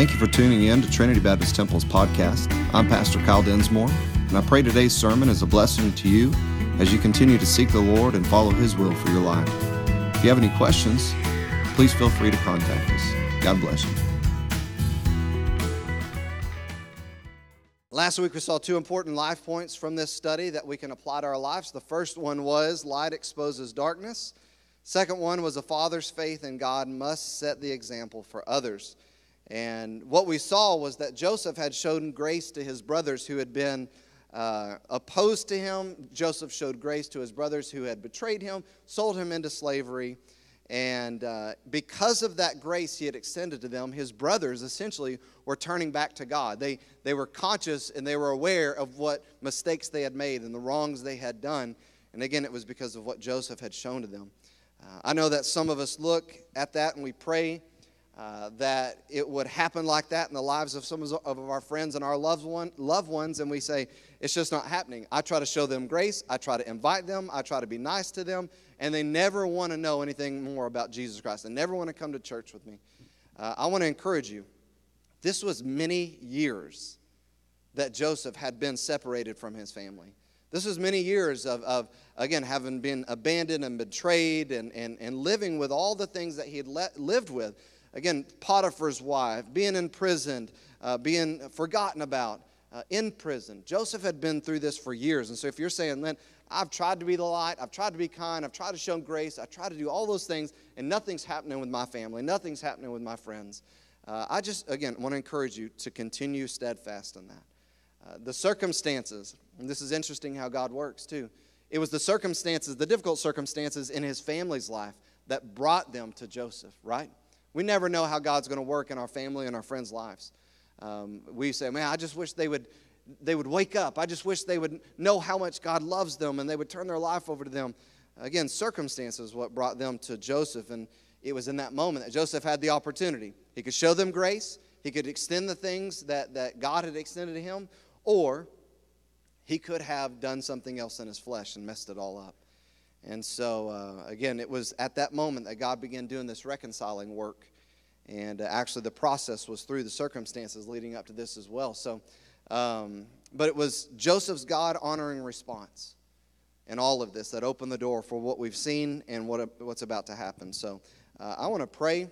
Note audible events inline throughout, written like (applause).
Thank you for tuning in to Trinity Baptist Temple's podcast. I'm Pastor Kyle Densmore, and I pray today's sermon is a blessing to you as you continue to seek the Lord and follow His will for your life. If you have any questions, please feel free to contact us. God bless you. Last week we saw two important life points from this study that we can apply to our lives. The first one was light exposes darkness. Second one was a father's faith in God must set the example for others. And what we saw was that Joseph had shown grace to his brothers who had been uh, opposed to him. Joseph showed grace to his brothers who had betrayed him, sold him into slavery. And uh, because of that grace he had extended to them, his brothers essentially were turning back to God. They, they were conscious and they were aware of what mistakes they had made and the wrongs they had done. And again, it was because of what Joseph had shown to them. Uh, I know that some of us look at that and we pray uh, that it would happen like that in the lives of some of our friends and our loved, one, loved ones, and we say, it's just not happening. I try to show them grace, I try to invite them, I try to be nice to them, and they never want to know anything more about Jesus Christ. They never want to come to church with me. Uh, I want to encourage you. This was many years that Joseph had been separated from his family. This was many years of, of again, having been abandoned and betrayed and, and, and living with all the things that he had lived with. Again, Potiphar's wife, being imprisoned, uh, being forgotten about, uh, in prison. Joseph had been through this for years. And so if you're saying, Lynn, I've tried to be the light, I've tried to be kind, I've tried to show grace, I've tried to do all those things, and nothing's happening with my family, nothing's happening with my friends. Uh, I just, again, want to encourage you to continue steadfast in that. Uh, the circumstances, and this is interesting how God works too. It was the circumstances, the difficult circumstances in his family's life that brought them to Joseph, right? We never know how God's going to work in our family and our friends' lives. Um, we say, man, I just wish they would, they would wake up. I just wish they would know how much God loves them and they would turn their life over to them. Again, circumstances what brought them to Joseph. And it was in that moment that Joseph had the opportunity. He could show them grace, he could extend the things that, that God had extended to him, or he could have done something else in his flesh and messed it all up. And so, uh, again, it was at that moment that God began doing this reconciling work. And uh, actually, the process was through the circumstances leading up to this as well. So, um, but it was Joseph's God honoring response in all of this that opened the door for what we've seen and what, what's about to happen. So, uh, I want to pray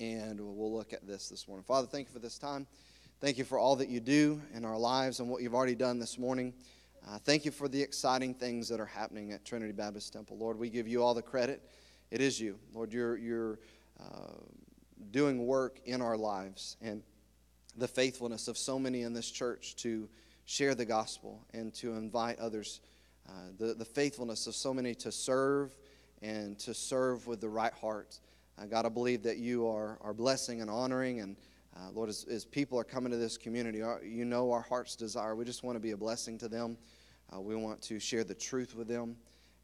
and we'll look at this this morning. Father, thank you for this time. Thank you for all that you do in our lives and what you've already done this morning. Uh, thank you for the exciting things that are happening at Trinity Baptist Temple. Lord, we give you all the credit. It is you. Lord, you're, you're uh, doing work in our lives and the faithfulness of so many in this church to share the gospel and to invite others. Uh, the, the faithfulness of so many to serve and to serve with the right heart. Uh, God, I believe that you are, are blessing and honoring and uh, Lord, as, as, people are coming to this community, our, you know our heart's desire. We just want to be a blessing to them. Uh, we want to share the truth with them.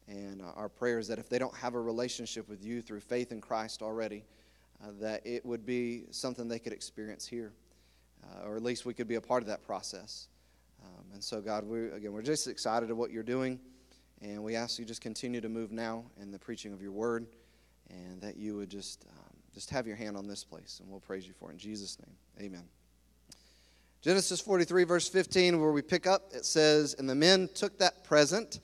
And uh, our prayer is that if they don't have a relationship with you through faith in Christ already, uh, that it would be something they could experience here. Uh, or at least we could be a part of that process. Um, and so, God, we, again, we're just excited of what you're doing. And we ask you just continue to move now in the preaching of your word and that you would just. Just have your hand on this place, and we'll praise you for it. In Jesus' name, amen. Genesis 43, verse 15, where we pick up, it says, And the men took that present,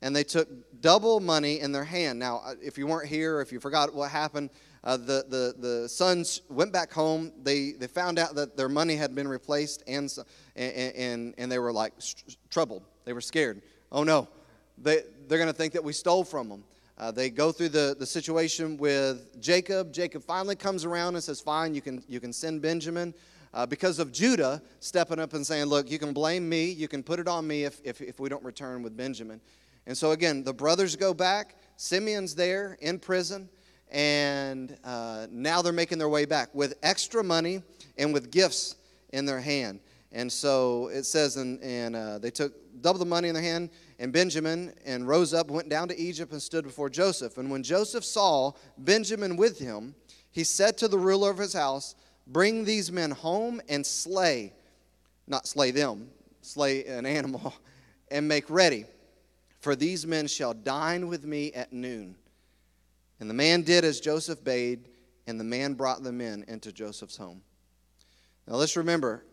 and they took double money in their hand. Now, uh, if you weren't here, if you forgot what happened, uh, the, the, the sons went back home. They, they found out that their money had been replaced, and, and, and, and they were like troubled. They were scared. Oh no, they, they're going to think that we stole from them. Uh, they go through the, the situation with Jacob. Jacob finally comes around and says, Fine, you can, you can send Benjamin. Uh, because of Judah stepping up and saying, Look, you can blame me, you can put it on me if, if, if we don't return with Benjamin. And so, again, the brothers go back. Simeon's there in prison, and uh, now they're making their way back with extra money and with gifts in their hand. And so it says, and, and uh, they took double the money in their hand and Benjamin and rose up, went down to Egypt, and stood before Joseph. And when Joseph saw Benjamin with him, he said to the ruler of his house, Bring these men home and slay, not slay them, slay an animal, (laughs) and make ready. For these men shall dine with me at noon. And the man did as Joseph bade, and the man brought the men into Joseph's home. Now let's remember,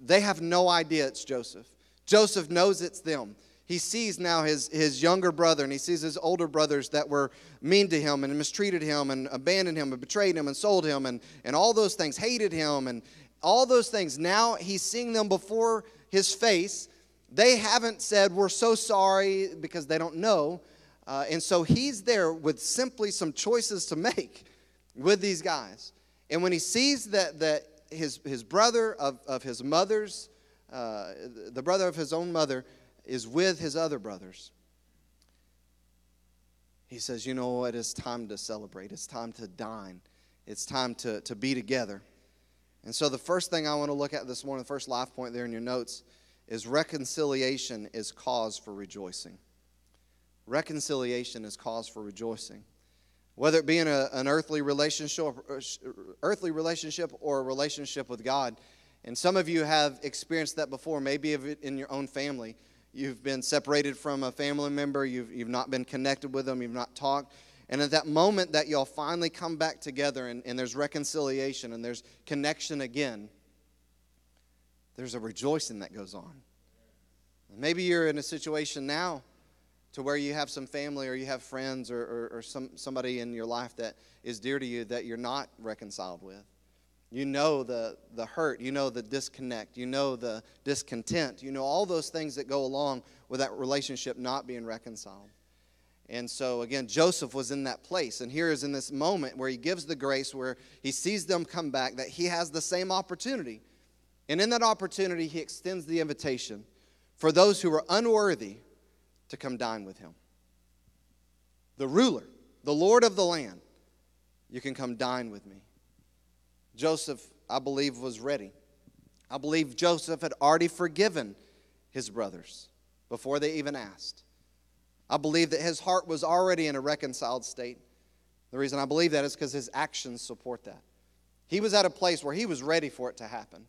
they have no idea it's Joseph. Joseph knows it's them. He sees now his, his younger brother and he sees his older brothers that were mean to him and mistreated him and abandoned him and betrayed him and sold him and, and all those things, hated him and all those things. Now he's seeing them before his face. They haven't said, We're so sorry because they don't know. Uh, and so he's there with simply some choices to make with these guys. And when he sees that, that his, his brother of, of his mother's, uh, the brother of his own mother, is with his other brothers, he says, You know what? It's time to celebrate. It's time to dine. It's time to, to be together. And so, the first thing I want to look at this morning, the first life point there in your notes, is reconciliation is cause for rejoicing. Reconciliation is cause for rejoicing. Whether it be in a, an earthly relationship, earthly relationship or a relationship with God. And some of you have experienced that before, maybe in your own family. You've been separated from a family member, you've, you've not been connected with them, you've not talked. And at that moment that y'all finally come back together and, and there's reconciliation and there's connection again, there's a rejoicing that goes on. Maybe you're in a situation now to where you have some family or you have friends or, or, or, some, somebody in your life that is dear to you that you're not reconciled with. You know the, the hurt, you know the disconnect, you know the discontent, you know all those things that go along with that relationship not being reconciled. And so, again, Joseph was in that place. And here is in this moment where he gives the grace, where he sees them come back, that he has the same opportunity. And in that opportunity, he extends the invitation for those who are unworthy to come dine with him. The ruler, the Lord of the land, you can come dine with me. Joseph, I believe, was ready. I believe Joseph had already forgiven his brothers before they even asked. I believe that his heart was already in a reconciled state. The reason I believe that is because his actions support that. He was at a place where he was ready for it to happen.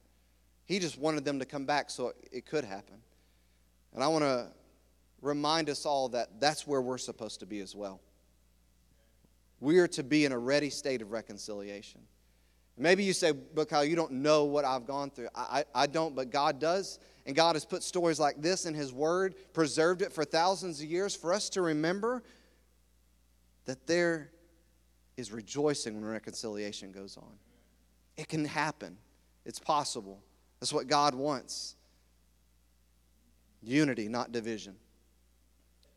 He just wanted them to come back so it could happen. And I want to remind us all that that's where we're supposed to be as well. We are to be in a ready state of reconciliation. Maybe you say, but Kyle, you don't know what I've gone through. I, I, I, don't, but God does. And God has put stories like this in His Word, preserved it for thousands of years for us to remember that there is rejoicing when reconciliation goes on. It can happen, it's possible. That's what God wants unity, not division.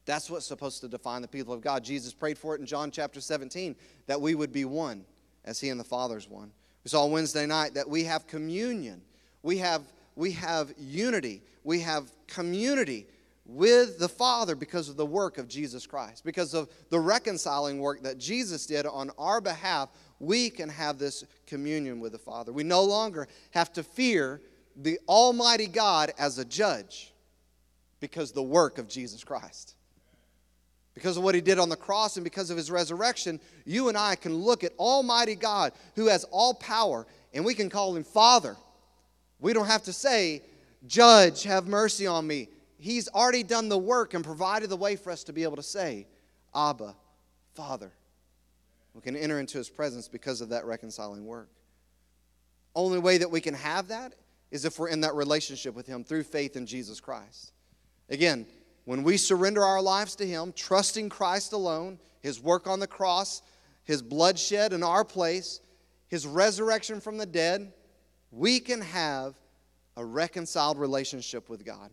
That's what's supposed to define the people of God. Jesus prayed for it in John chapter 17 that we would be one as He and the Father's one. We saw Wednesday night that we have communion, we have, we have unity, we have community with the Father because of the work of Jesus Christ. Because of the reconciling work that Jesus did on our behalf, we can have this communion with the Father. We no longer have to fear the Almighty God as a judge because the work of Jesus Christ. Because of what he did on the cross and because of his resurrection, you and I can look at Almighty God who has all power and we can call him Father. We don't have to say, Judge, have mercy on me. He's already done the work and provided the way for us to be able to say, Abba, Father. We can enter into his presence because of that reconciling work. Only way that we can have that is if we're in that relationship with him through faith in Jesus Christ. Again, when we surrender our lives to Him, trusting Christ alone, His work on the cross, His bloodshed in our place, His resurrection from the dead, we can have a reconciled relationship with God.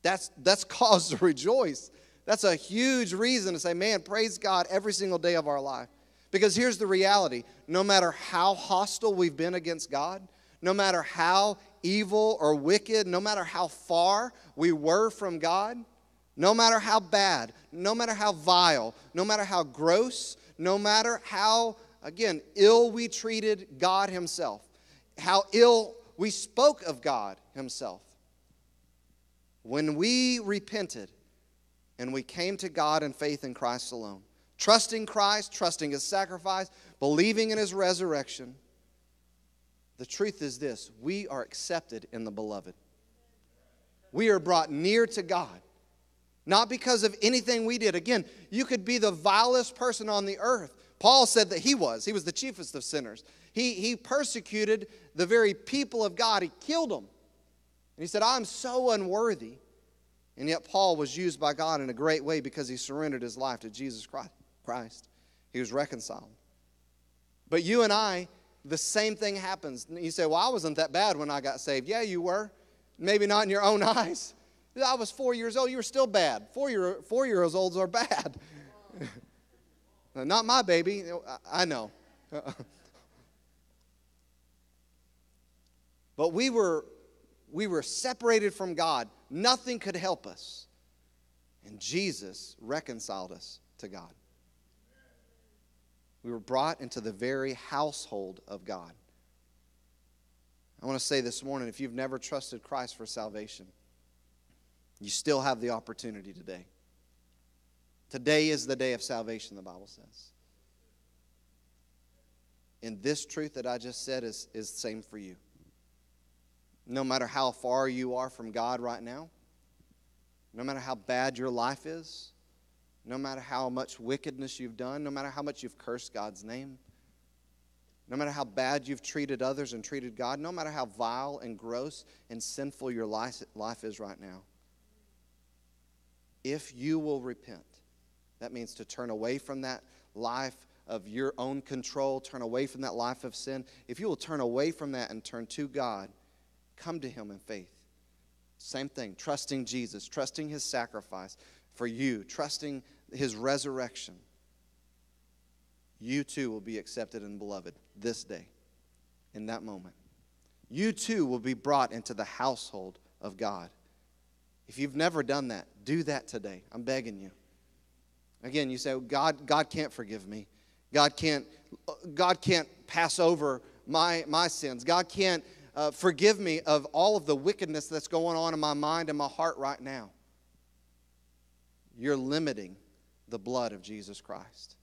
That's, that's (laughs) cause to rejoice. That's a huge reason to say, man, praise God every single day of our life. Because here's the reality no matter how hostile we've been against God, no matter how evil or wicked, no matter how far we were from God, no matter how bad, no matter how vile, no matter how gross, no matter how, again, ill we treated God Himself, how ill we spoke of God Himself. When we repented and we came to God in faith in Christ alone, trusting Christ, trusting His sacrifice, believing in His resurrection, the truth is this we are accepted in the beloved. We are brought near to God, not because of anything we did. Again, you could be the vilest person on the earth, Paul said that he was. He was the chiefest of sinners. He, he persecuted the very people of God, he killed them. And he said, I'm so unworthy. And yet, Paul was used by God in a great way because he surrendered his life to Jesus Christ. He was reconciled. But you and I, the same thing happens. You say, Well, I wasn't that bad when I got saved. Yeah, you were. Maybe not in your own (laughs) eyes. I was four years old. You were still bad. Four year, four years olds are bad. (laughs) not my baby. I know. (laughs) but we were, we were separated from God. Nothing could help us. And Jesus reconciled us to God. We were brought into the very household of God. I want to say this morning if you've never trusted Christ for salvation, you still have the opportunity today. Today is the day of salvation, the Bible says. And this truth that I just said is, is the same for you. No matter how far you are from God right now, no matter how bad your life is, no matter how much wickedness you've done, no matter how much you've cursed God's name, no matter how bad you've treated others and treated God, no matter how vile and gross and sinful your life, life is right now, if you will repent, that means to turn away from that life of your own control, turn away from that life of sin. If you will turn away from that and turn to God, come to Him in faith. Same thing, trusting Jesus, trusting His sacrifice, for you, trusting his resurrection, you too will be accepted and beloved this day, in that moment. You too will be brought into the household of God. If you've never done that, do that today. I'm begging you. Again, you say, God, God can't forgive me. God can't, God can't pass over my, my sins. God can't uh, forgive me of all of the wickedness that's going on in my mind and my heart right now you're limiting the blood of Jesus Christ.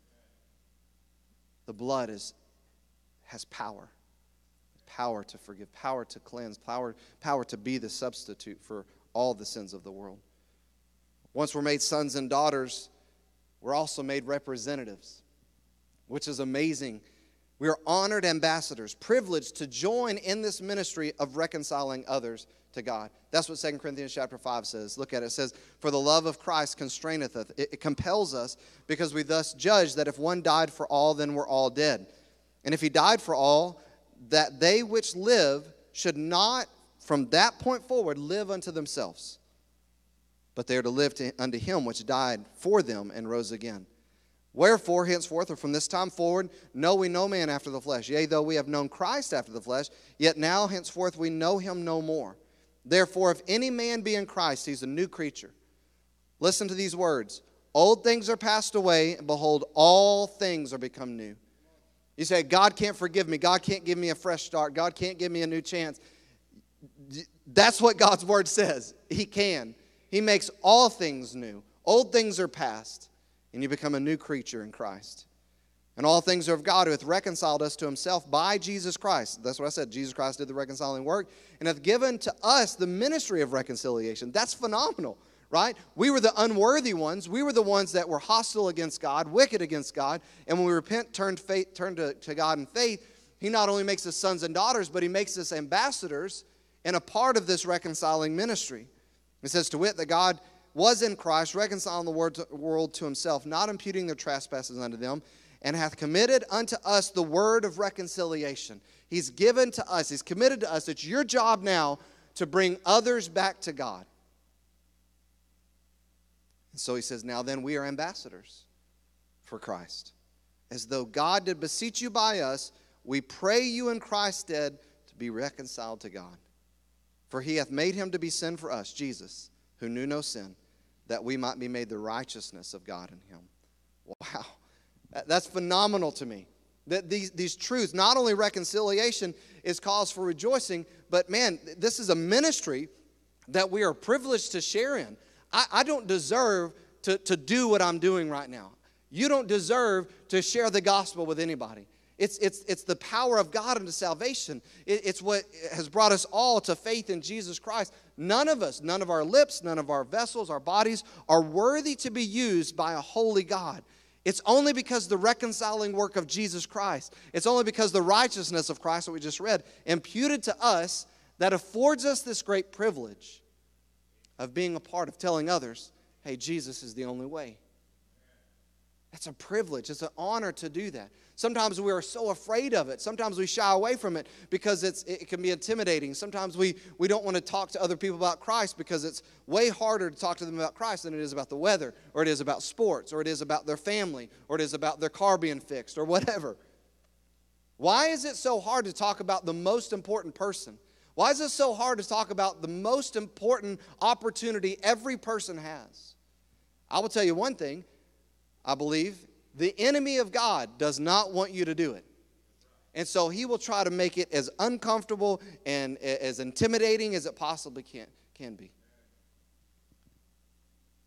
The blood is, has power power to forgive, power to cleanse, power, power to be the substitute for all the sins of the world. Once we're made sons and daughters, we're also made representatives, which is amazing. We are honored ambassadors, privileged to join in this ministry of reconciling others to God. That's what 2 Corinthians chapter 5 says. Look at it. It says, For the love of Christ constraineth us. It, it compels us because we thus judge that if one died for all, then we're all dead. And if he died for all, that they which live should not, from that point forward, live unto themselves, but they are to live to, unto him which died for them and rose again. Wherefore, henceforth, or from this time forward, know we no man after the flesh. Yea, though we have known Christ after the flesh, yet now henceforth we know him no more. Therefore, if any man be in Christ, he's a new creature. Listen to these words Old things are passed away, and behold, all things are become new. You say, God can't forgive me. God can't give me a fresh start. God can't give me a new chance. That's what God's word says. He can. He makes all things new. Old things are past, and you become a new creature in Christ. And all things are of God who hath reconciled us to himself by Jesus Christ. That's what I said. Jesus Christ did the reconciling work and hath given to us the ministry of reconciliation. That's phenomenal, right? We were the unworthy ones. We were the ones that were hostile against God, wicked against God. And when we repent, turn, faith, turn to, to God in faith, He not only makes us sons and daughters, but He makes us ambassadors and a part of this reconciling ministry. It says, to wit, that God was in Christ, reconciling the world to Himself, not imputing their trespasses unto them and hath committed unto us the word of reconciliation. He's given to us, He's committed to us. It's your job now to bring others back to God. And so He says, Now then, we are ambassadors for Christ. As though God did beseech you by us, we pray you in Christ's stead to be reconciled to God. For He hath made Him to be sin for us, Jesus, who knew no sin, that we might be made the righteousness of God in Him. Wow. That's phenomenal to me. That these, these truths, not only reconciliation is cause for rejoicing, but man, this is a ministry that we are privileged to share in. I, I don't deserve to, to do what I'm doing right now. You don't deserve to share the gospel with anybody. It's, it's, it's the power of God unto salvation. It, it's what has brought us all to faith in Jesus Christ. None of us, none of our lips, none of our vessels, our bodies are worthy to be used by a holy God. It's only because the reconciling work of Jesus Christ, it's only because the righteousness of Christ that we just read, imputed to us, that affords us this great privilege of being a part of telling others, hey, Jesus is the only way. That's a privilege. It's an honor to do that. Sometimes we are so afraid of it. Sometimes we shy away from it because it's, it can be intimidating. Sometimes we, we don't want to talk to other people about Christ because it's way harder to talk to them about Christ than it is about the weather, or it is about sports, or it is about their family, or it is about their car being fixed, or whatever. Why is it so hard to talk about the most important person? Why is it so hard to talk about the most important opportunity every person has? I will tell you one thing I believe, the enemy of God does not want you to do it. And so he will try to make it as uncomfortable and as intimidating as it possibly can, can be.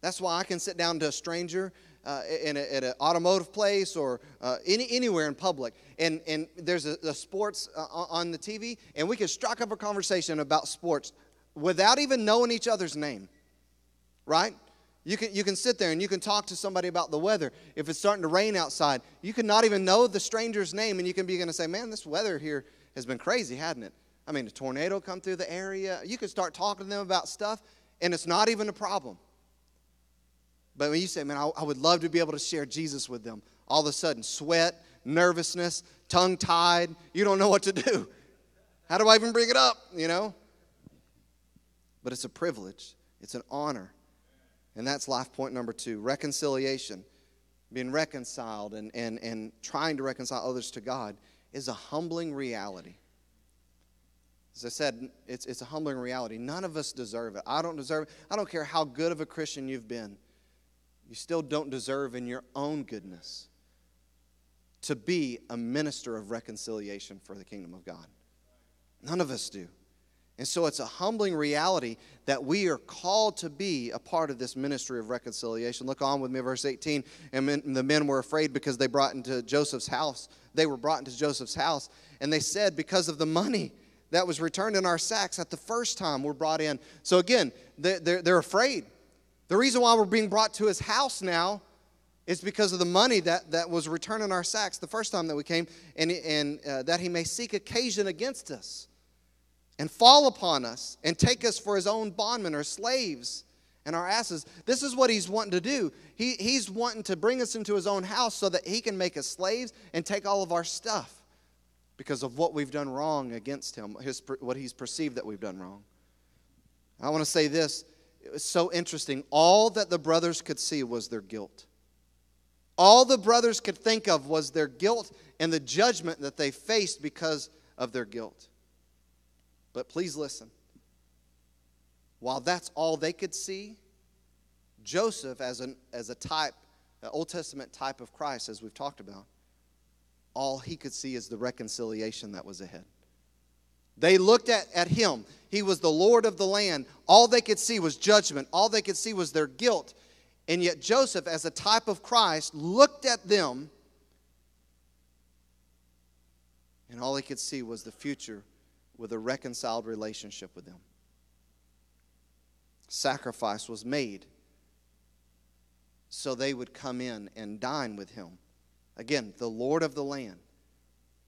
That's why I can sit down to a stranger uh, in an automotive place or uh, any, anywhere in public, and, and there's a, a sports uh, on the TV, and we can strike up a conversation about sports without even knowing each other's name, right? You can, you can sit there and you can talk to somebody about the weather. If it's starting to rain outside, you can not even know the stranger's name, and you can be going to say, Man, this weather here has been crazy, hadn't it? I mean, a tornado come through the area. You can start talking to them about stuff, and it's not even a problem. But when you say, Man, I, I would love to be able to share Jesus with them, all of a sudden, sweat, nervousness, tongue tied, you don't know what to do. (laughs) How do I even bring it up, you know? But it's a privilege, it's an honor. And that's life point number two reconciliation. Being reconciled and, and, and trying to reconcile others to God is a humbling reality. As I said, it's, it's a humbling reality. None of us deserve it. I don't deserve it. I don't care how good of a Christian you've been. You still don't deserve, in your own goodness, to be a minister of reconciliation for the kingdom of God. None of us do. And so it's a humbling reality that we are called to be a part of this ministry of reconciliation. Look on with me, verse 18. And the men were afraid because they brought into Joseph's house. They were brought into Joseph's house. And they said, because of the money that was returned in our sacks at the first time we're brought in. So again, they're, they're, they're afraid. The reason why we're being brought to his house now is because of the money that, that was returned in our sacks the first time that we came, and, and uh, that he may seek occasion against us and fall upon us and take us for his own bondmen or slaves and our asses. This is what he's wanting to do. He, he's wanting to bring us into his own house so that he can make us slaves and take all of our stuff because of what we've done wrong against him, his, what he's perceived that we've done wrong. I want to say this. It was so interesting. All that the brothers could see was their guilt. All the brothers could think of was their guilt and the judgment that they faced because of their guilt. But please listen. While that's all they could see, Joseph, as, an, as a type, an Old Testament type of Christ, as we've talked about, all he could see is the reconciliation that was ahead. They looked at, at him. He was the Lord of the land. All they could see was judgment. All they could see was their guilt. And yet, Joseph, as a type of Christ, looked at them, and all he could see was the future with a reconciled relationship with them. Sacrifice was made so they would come in and dine with him. Again, the Lord of the land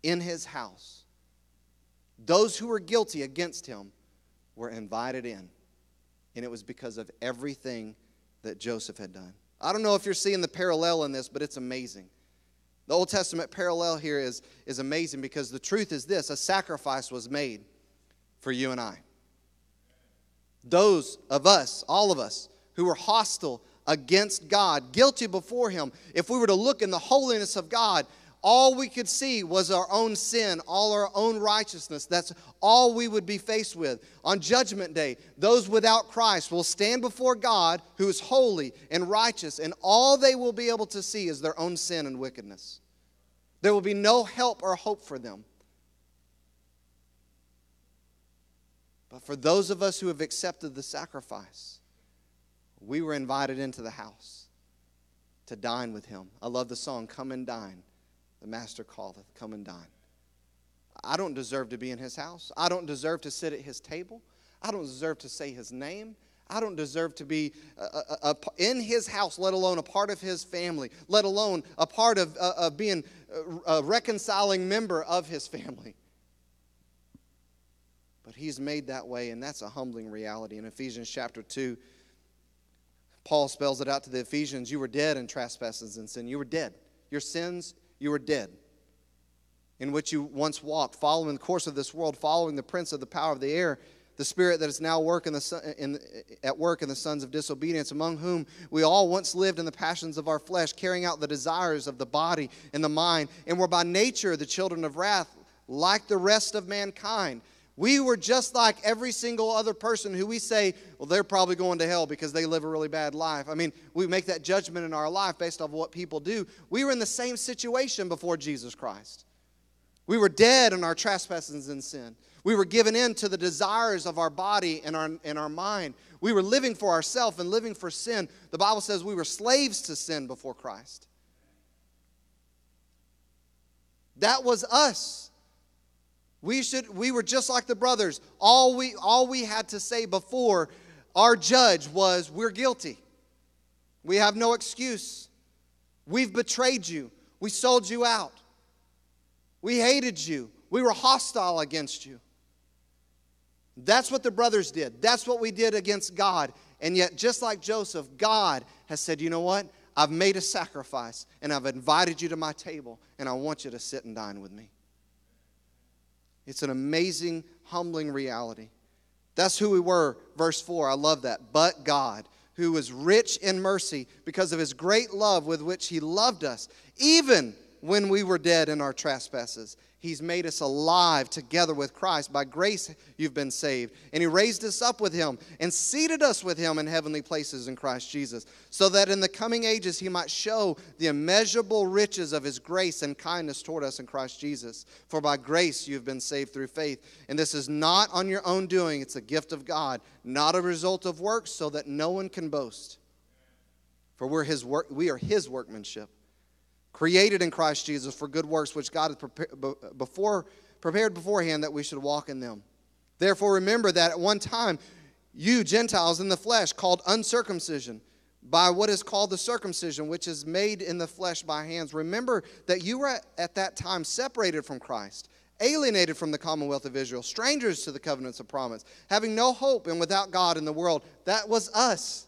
in his house. Those who were guilty against him were invited in. And it was because of everything that Joseph had done. I don't know if you're seeing the parallel in this, but it's amazing. The Old Testament parallel here is, is amazing because the truth is this a sacrifice was made for you and I. Those of us, all of us, who were hostile against God, guilty before Him, if we were to look in the holiness of God, all we could see was our own sin, all our own righteousness. That's all we would be faced with. On Judgment Day, those without Christ will stand before God, who is holy and righteous, and all they will be able to see is their own sin and wickedness. There will be no help or hope for them. But for those of us who have accepted the sacrifice, we were invited into the house to dine with him. I love the song, Come and Dine. The Master calleth, come and dine. I don't deserve to be in his house. I don't deserve to sit at his table. I don't deserve to say his name. I don't deserve to be uh, uh, uh, a, a, a, in his house, let alone a part of his family, let alone a part of, uh, of being a reconciling member of his family. But he's made that way, and that's a humbling reality. In Ephesians chapter 2, Paul spells it out to the Ephesians you were dead in trespasses and sin. You were dead. Your sins, you were dead. In which you once walked, following the course of this world, following the prince of the power of the air, the spirit that is now work in the, in, at work in the sons of disobedience, among whom we all once lived in the passions of our flesh, carrying out the desires of the body and the mind, and were by nature the children of wrath, like the rest of mankind. We were just like every single other person who we say, well, they're probably going to hell because they live a really bad life. I mean, we make that judgment in our life based off what people do. We were in the same situation before Jesus Christ. We were dead in our trespasses and sin. We were given in to the desires of our body and our, and our mind. We were living for ourselves and living for sin. The Bible says we were slaves to sin before Christ. That was us. We should we were just like the brothers. All we all we had to say before our judge was we're guilty. We have no excuse. We've betrayed you. We sold you out. We hated you. We were hostile against you. That's what the brothers did. That's what we did against God. And yet, just like Joseph, God has said, you know what? I've made a sacrifice and I've invited you to my table and I want you to sit and dine with me. It's an amazing, humbling reality. That's who we were, verse 4. I love that. But God, who was rich in mercy because of his great love with which he loved us, even when we were dead in our trespasses, He's made us alive together with Christ. By grace, you've been saved. And He raised us up with Him and seated us with Him in heavenly places in Christ Jesus, so that in the coming ages He might show the immeasurable riches of His grace and kindness toward us in Christ Jesus. For by grace you've been saved through faith. And this is not on your own doing, it's a gift of God, not a result of works, so that no one can boast. For we're his work, we are His workmanship created in Christ Jesus for good works which God has prepared before, prepared beforehand that we should walk in them. Therefore, remember that at one time, you Gentiles in the flesh, called uncircumcision, by what is called the circumcision, which is made in the flesh by hands. Remember that you were at that time separated from Christ, alienated from the commonwealth of Israel, strangers to the covenants of promise, having no hope and without God in the world. That was us.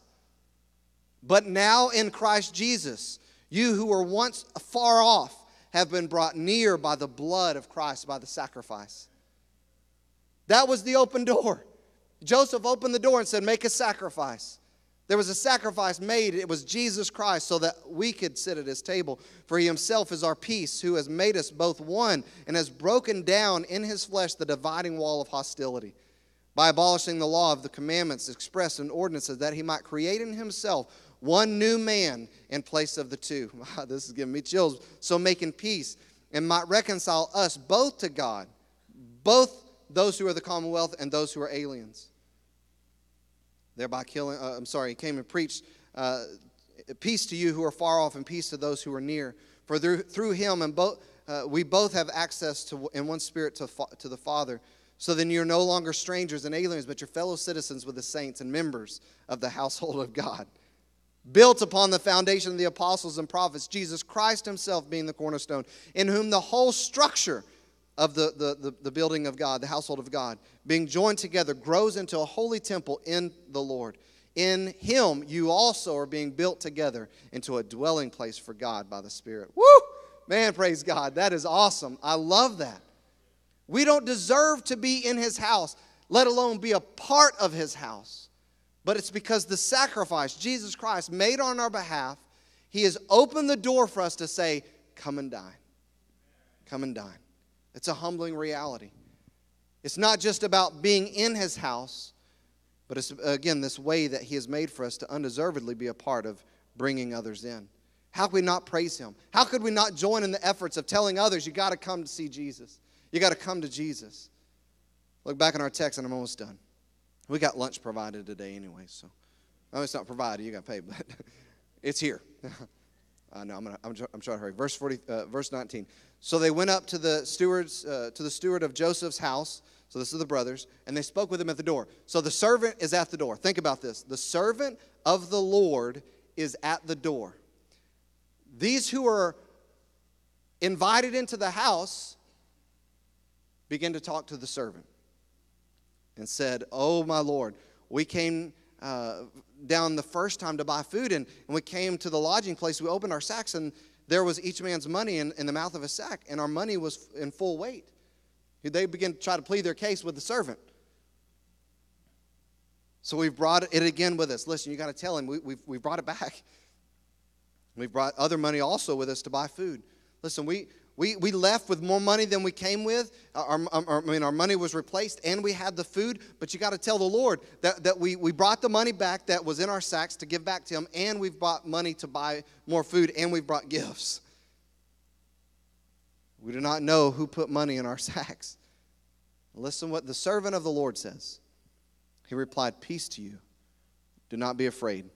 But now in Christ Jesus, you who were once far off have been brought near by the blood of Christ, by the sacrifice. That was the open door. Joseph opened the door and said, Make a sacrifice. There was a sacrifice made. It was Jesus Christ so that we could sit at his table. For he himself is our peace, who has made us both one and has broken down in his flesh the dividing wall of hostility by abolishing the law of the commandments expressed in ordinances, that he might create in himself one new man in place of the two. (laughs) Wow, this is giving me chills. So making peace and might reconcile us both to God, both those who are the commonwealth and those who are aliens. Thereby killing, uh, I'm sorry, he came and preached uh, peace to you who are far off and peace to those who are near. For through, through him and both, uh, we both have access to, in one spirit to, to the Father. So then you're no longer strangers and aliens, but you're fellow citizens with the saints and members of the household of God built upon the foundation of the apostles and prophets, Jesus Christ himself being the cornerstone, in whom the whole structure of the, the, the, the, building of God, the household of God, being joined together, grows into a holy temple in the Lord. In him, you also are being built together into a dwelling place for God by the Spirit. Woo! Man, praise God. That is awesome. I love that. We don't deserve to be in his house, let alone be a part of his house. But it's because the sacrifice Jesus Christ made on our behalf, He has opened the door for us to say, Come and dine. Come and dine. It's a humbling reality. It's not just about being in His house, but it's, again, this way that He has made for us to undeservedly be a part of bringing others in. How could we not praise Him? How could we not join in the efforts of telling others, you got to come to see Jesus? You got to come to Jesus. Look back in our text, and I'm almost done. We got lunch provided today anyway, so. Oh, it's not provided, you got paid, but (laughs) it's here. (laughs) uh, no, I'm, gonna, I'm, I'm trying to hurry. Verse, 40, uh, verse 19. So they went up to the, stewards, uh, to the steward of Joseph's house, So this is the brothers, and they spoke with him at the door. So the servant is at the door. Think about this. The servant of the Lord is at the door. These who are invited into the house begin to talk to the servant and said, Oh, my Lord, we came uh, down the first time to buy food, and, and we came to the lodging place. We opened our sacks, and there was each man's money in, in the mouth of a sack, and our money was in full weight. They begin to try to plead their case with the servant. So we've brought it again with us. Listen, you got to tell him we, we've, we've brought it back. We've brought other money also with us to buy food. Listen, we, we, we left with more money than we came with. Our, our, I mean, our money was replaced and we had the food, but you got to tell the Lord that, that we, we brought the money back that was in our sacks to give back to Him, and we've brought money to buy more food, and we've brought gifts. We do not know who put money in our (laughs) sacks. Listen what the servant of the Lord says. He replied, Peace to you. Do not be afraid.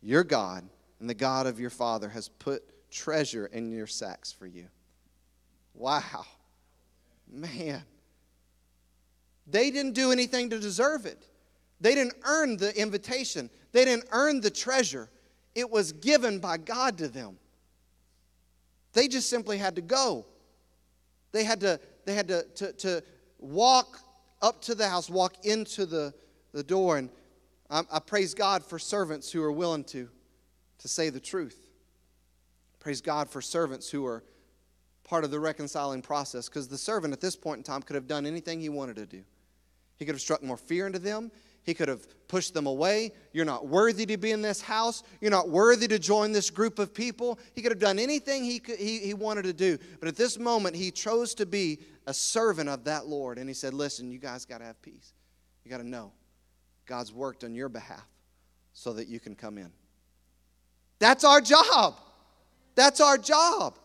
Your God and the God of your father has put treasure in your sacks for you. Wow. Man. They didn't do anything to deserve it. They didn't earn the invitation. They didn't earn the treasure. It was given by God to them. They just simply had to go. They had to, they had to, to, to walk up to the house, walk into the, the door. And I, I praise God for servants who are willing to, to say the truth. Praise God for servants who are part of the reconciling process because the servant at this point in time could have done anything he wanted to do. He could have struck more fear into them. He could have pushed them away. You're not worthy to be in this house. You're not worthy to join this group of people. He could have done anything he, could, he, he wanted to do. But at this moment, he chose to be a servant of that Lord. And he said, Listen, you guys got to have peace. You got to know God's worked on your behalf so that you can come in. That's our job. That's our job.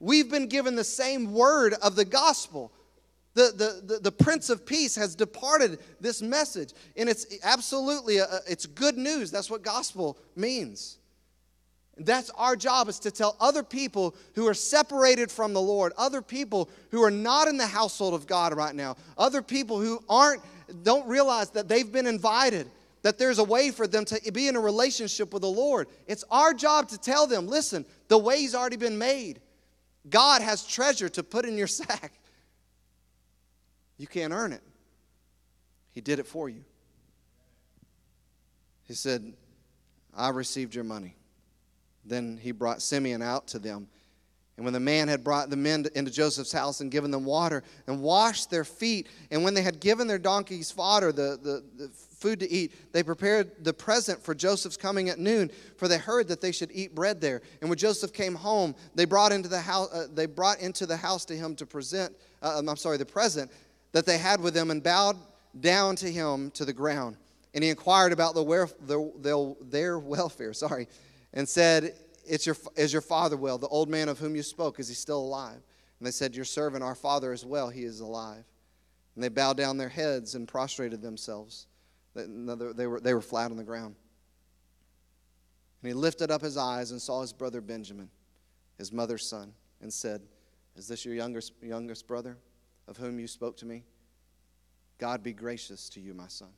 We've been given the same word of the gospel. The, the, the, the, Prince of Peace has departed this message. And it's absolutely, a, it's good news. That's what gospel means. That's our job is to tell other people who are separated from the Lord, other people who are not in the household of God right now, other people who aren't, don't realize that they've been invited, that there's a way for them to be in a relationship with the Lord. It's our job to tell them, listen, the way's already been made. God has treasure to put in your (laughs) sack. You can't earn it. He did it for you. He said, I received your money. Then he brought Simeon out to them. And when the man had brought the men into Joseph's house and given them water and washed their feet, and when they had given their donkeys fodder, the, the, the food to eat, they prepared the present for Joseph's coming at noon, for they heard that they should eat bread there. And when Joseph came home, they brought into the house, uh, they brought into the house to him to present, uh, I'm sorry, the present that they had with them, and bowed down to him to the ground. And he inquired about the, the, the their (laughs) welfare, sorry, and said, it's your, Is your father well? The old man of whom you spoke, is he still alive? And they said, Your servant, our father, is well. He is alive. And they bowed down their heads and prostrated themselves. They were, they were flat on the ground. And he lifted up his eyes and saw his brother Benjamin, his mother's son, and said, Is this your youngest, youngest brother of whom you spoke to me? God be gracious to you, my son.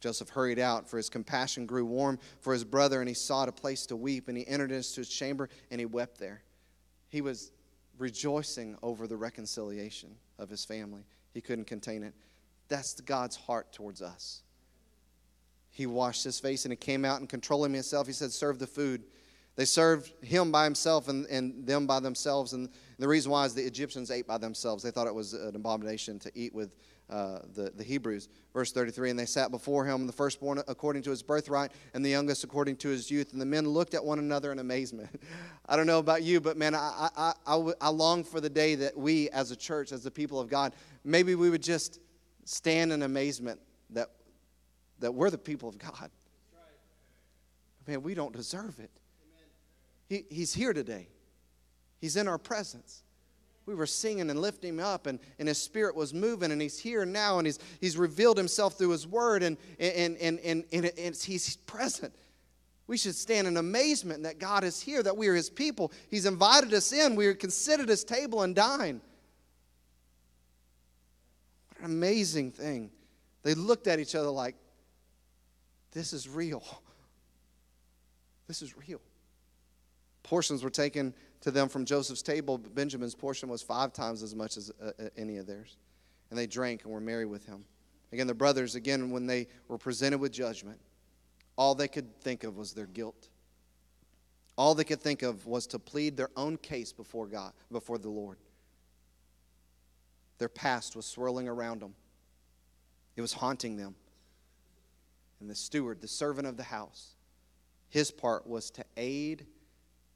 Joseph hurried out, for his compassion grew warm for his brother, and he sought a place to weep. And he entered into his chamber, and he wept there. He was rejoicing over the reconciliation of his family. He couldn't contain it. That's God's heart towards us. He washed his face and he came out and controlling himself, he said, Serve the food. They served him by himself and, and them by themselves. And the reason why is the Egyptians ate by themselves. They thought it was an abomination to eat with uh, the, the Hebrews. Verse 33 And they sat before him, the firstborn according to his birthright, and the youngest according to his youth. And the men looked at one another in amazement. (laughs) I don't know about you, but man, I, I, I, I long for the day that we as a church, as the people of God, maybe we would just stand in amazement that, that we're the people of God. Man, we don't deserve it. He, he's here today, He's in our presence we were singing and lifting him up and, and his spirit was moving and he's here now and he's, he's revealed himself through his word and, and, and, and, and, and he's present we should stand in amazement that god is here that we are his people he's invited us in we are considered his table and dine What An amazing thing. They looked at each other like, this is real. This is real. Portions were taken to them from Joseph's table, but Benjamin's portion was five times as much as uh, uh, any of theirs. And they drank and were merry with him. Again, the brothers, again, when they were presented with judgment, all they could think of was their guilt. All they could think of was to plead their own case before God, before the Lord. Their past was swirling around them, it was haunting them. And the steward, the servant of the house, his part was to aid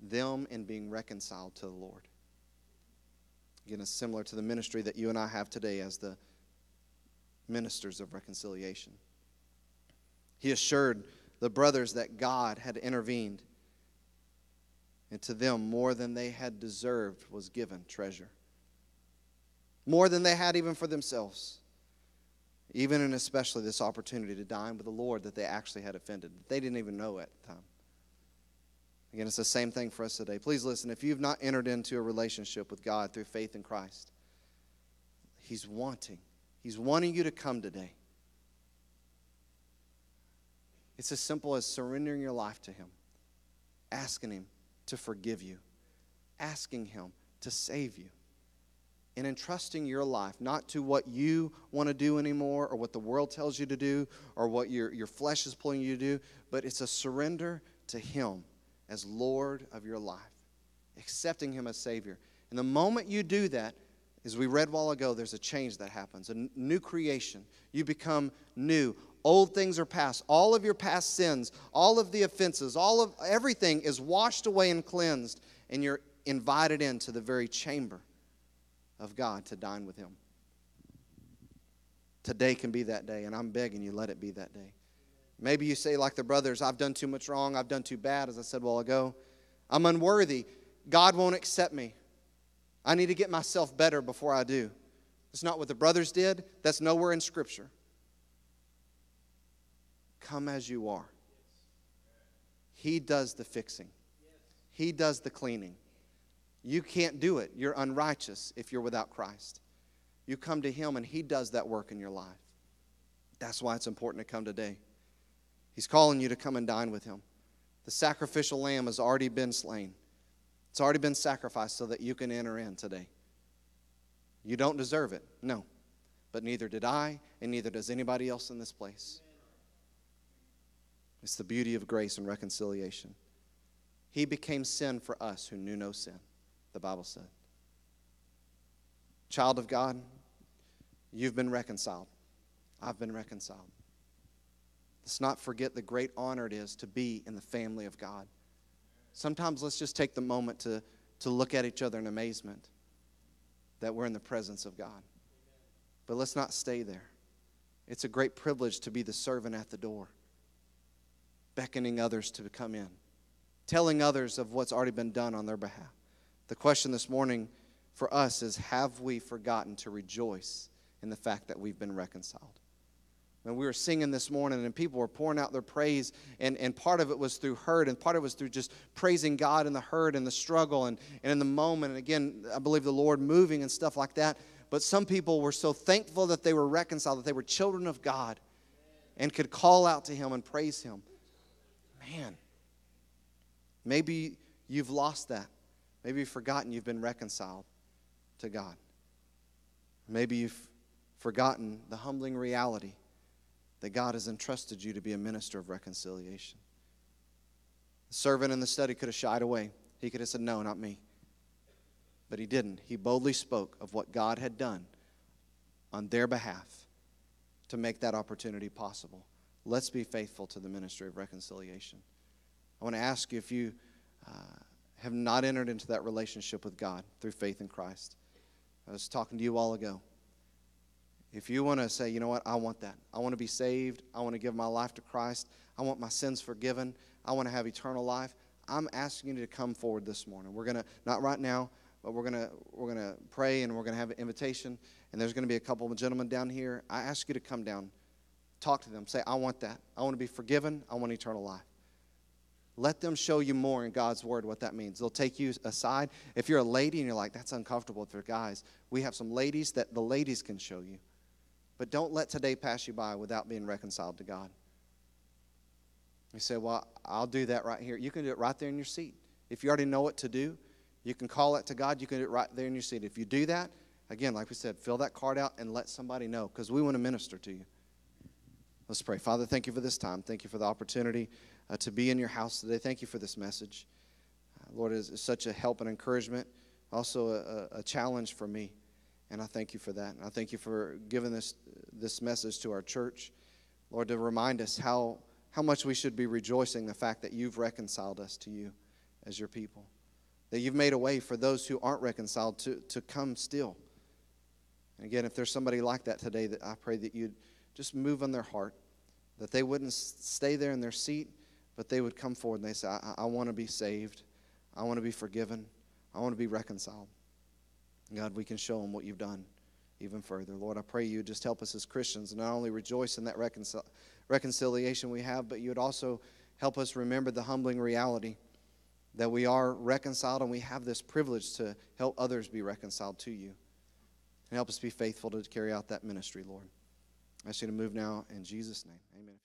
them in being reconciled to the Lord. Again, it's similar to the ministry that you and I have today as the ministers of reconciliation. He assured the brothers that God had intervened, and to them, more than they had deserved was given treasure. More than they had even for themselves. Even and especially this opportunity to dine with the Lord that they actually had offended. They didn't even know at the time. Again, it's the same thing for us today. Please listen if you've not entered into a relationship with God through faith in Christ, He's wanting. He's wanting you to come today. It's as simple as surrendering your life to Him, asking Him to forgive you, asking Him to save you, and entrusting your life not to what you want to do anymore or what the world tells you to do or what your, your flesh is pulling you to do, but it's a surrender to Him as Lord of your life, accepting Him as Savior. And the moment you do that, as we read a while ago, there's a change that happens, a new creation. You become new. Old things are past. All of your past sins, all of the offenses, all of everything is washed away and cleansed, and you're invited into the very chamber of God to dine with Him. Today can be that day, and I'm begging you, let it be that day. Maybe you say, like the brothers, I've done too much wrong, I've done too bad, as I said a while ago. I'm unworthy. God won't accept me. I need to get myself better before I do. It's not what the brothers did, that's nowhere in Scripture. Come as you are. He does the fixing, He does the cleaning. You can't do it. You're unrighteous if you're without Christ. You come to Him and He does that work in your life. That's why it's important to come today. He's calling you to come and dine with Him. The sacrificial lamb has already been slain, it's already been sacrificed so that you can enter in today. You don't deserve it, no. But neither did I, and neither does anybody else in this place. It's the beauty of grace and reconciliation. He became sin for us who knew no sin, the Bible said. Child of God, you've been reconciled. I've been reconciled. Let's not forget the great honor it is to be in the family of God. Sometimes let's just take the moment to, to look at each other in amazement that we're in the presence of God. But let's not stay there. It's a great privilege to be the servant at the door beckoning others to come in, telling others of what's already been done on their behalf. The question this morning for us is Have we forgotten to rejoice in the fact that we've been reconciled? And we were singing this morning, and people were pouring out their praise, and, and part of it was through hurt, and part of it was through just praising God in the hurt and the struggle and, and in the moment. And again, I believe the Lord moving and stuff like that. But some people were so thankful that they were reconciled, that they were children of God, and could call out to Him and praise Him man, maybe you've lost that. Maybe you've forgotten you've been reconciled to God. Maybe you've forgotten the humbling reality that God has entrusted you to be a minister of reconciliation. The servant in the study could have shied away. He could have said, No, not me. But he didn't. He boldly spoke of what God had done on their behalf to make that opportunity possible. Let's be faithful to the ministry of reconciliation. I want to ask you if you uh, have not entered into that relationship with God through faith in Christ. I was talking to you all ago. If you want to say, you know what, I want that. I want to be saved. I want to give my life to Christ. I want my sins forgiven. I want to have eternal life. I'm asking you to come forward this morning. We're going to, not right now, but we're going to we're going to pray and we're going to have an invitation and there's going to be a couple of gentlemen down here. I ask you to come down. Talk to them. Say, I want that. I want to be forgiven. I want eternal life. Let them show you more in God's word what that means. They'll take you aside. If you're a lady and you're like, that's uncomfortable for guys, we have some ladies that the ladies can show you. But don't let today pass you by without being reconciled to God. You say, Well, I'll do that right here. You can do it right there in your seat. If you already know what to do, you can call it to God. You can do it right there in your seat. If you do that, again, like we said, fill that card out and let somebody know because we want to minister to you. Let's pray. Father, thank you for this time. Thank you for the opportunity uh, to be in your house today. Thank you for this message. Uh, Lord, it's, it's such a help and encouragement, also a, a, a challenge for me. And I thank you for that. And I thank you for giving this, this message to our church, Lord, to remind us how, how much we should be rejoicing the fact that you've reconciled us to you as your people, that you've made a way for those who aren't reconciled to, to come still. And again, if there's somebody like that today, that I pray that you'd just move on their heart, that they wouldn't stay there in their seat, but they would come forward and they say, I, I want to be saved. I want to be forgiven. I want to be reconciled. God, we can show them what you've done even further. Lord, I pray you just help us as Christians not only rejoice in that reconcil- reconciliation we have, but you would also help us remember the humbling reality that we are reconciled and we have this privilege to help others be reconciled to you. And help us be faithful to carry out that ministry, Lord. I ask you to move now in Jesus' name. Amen.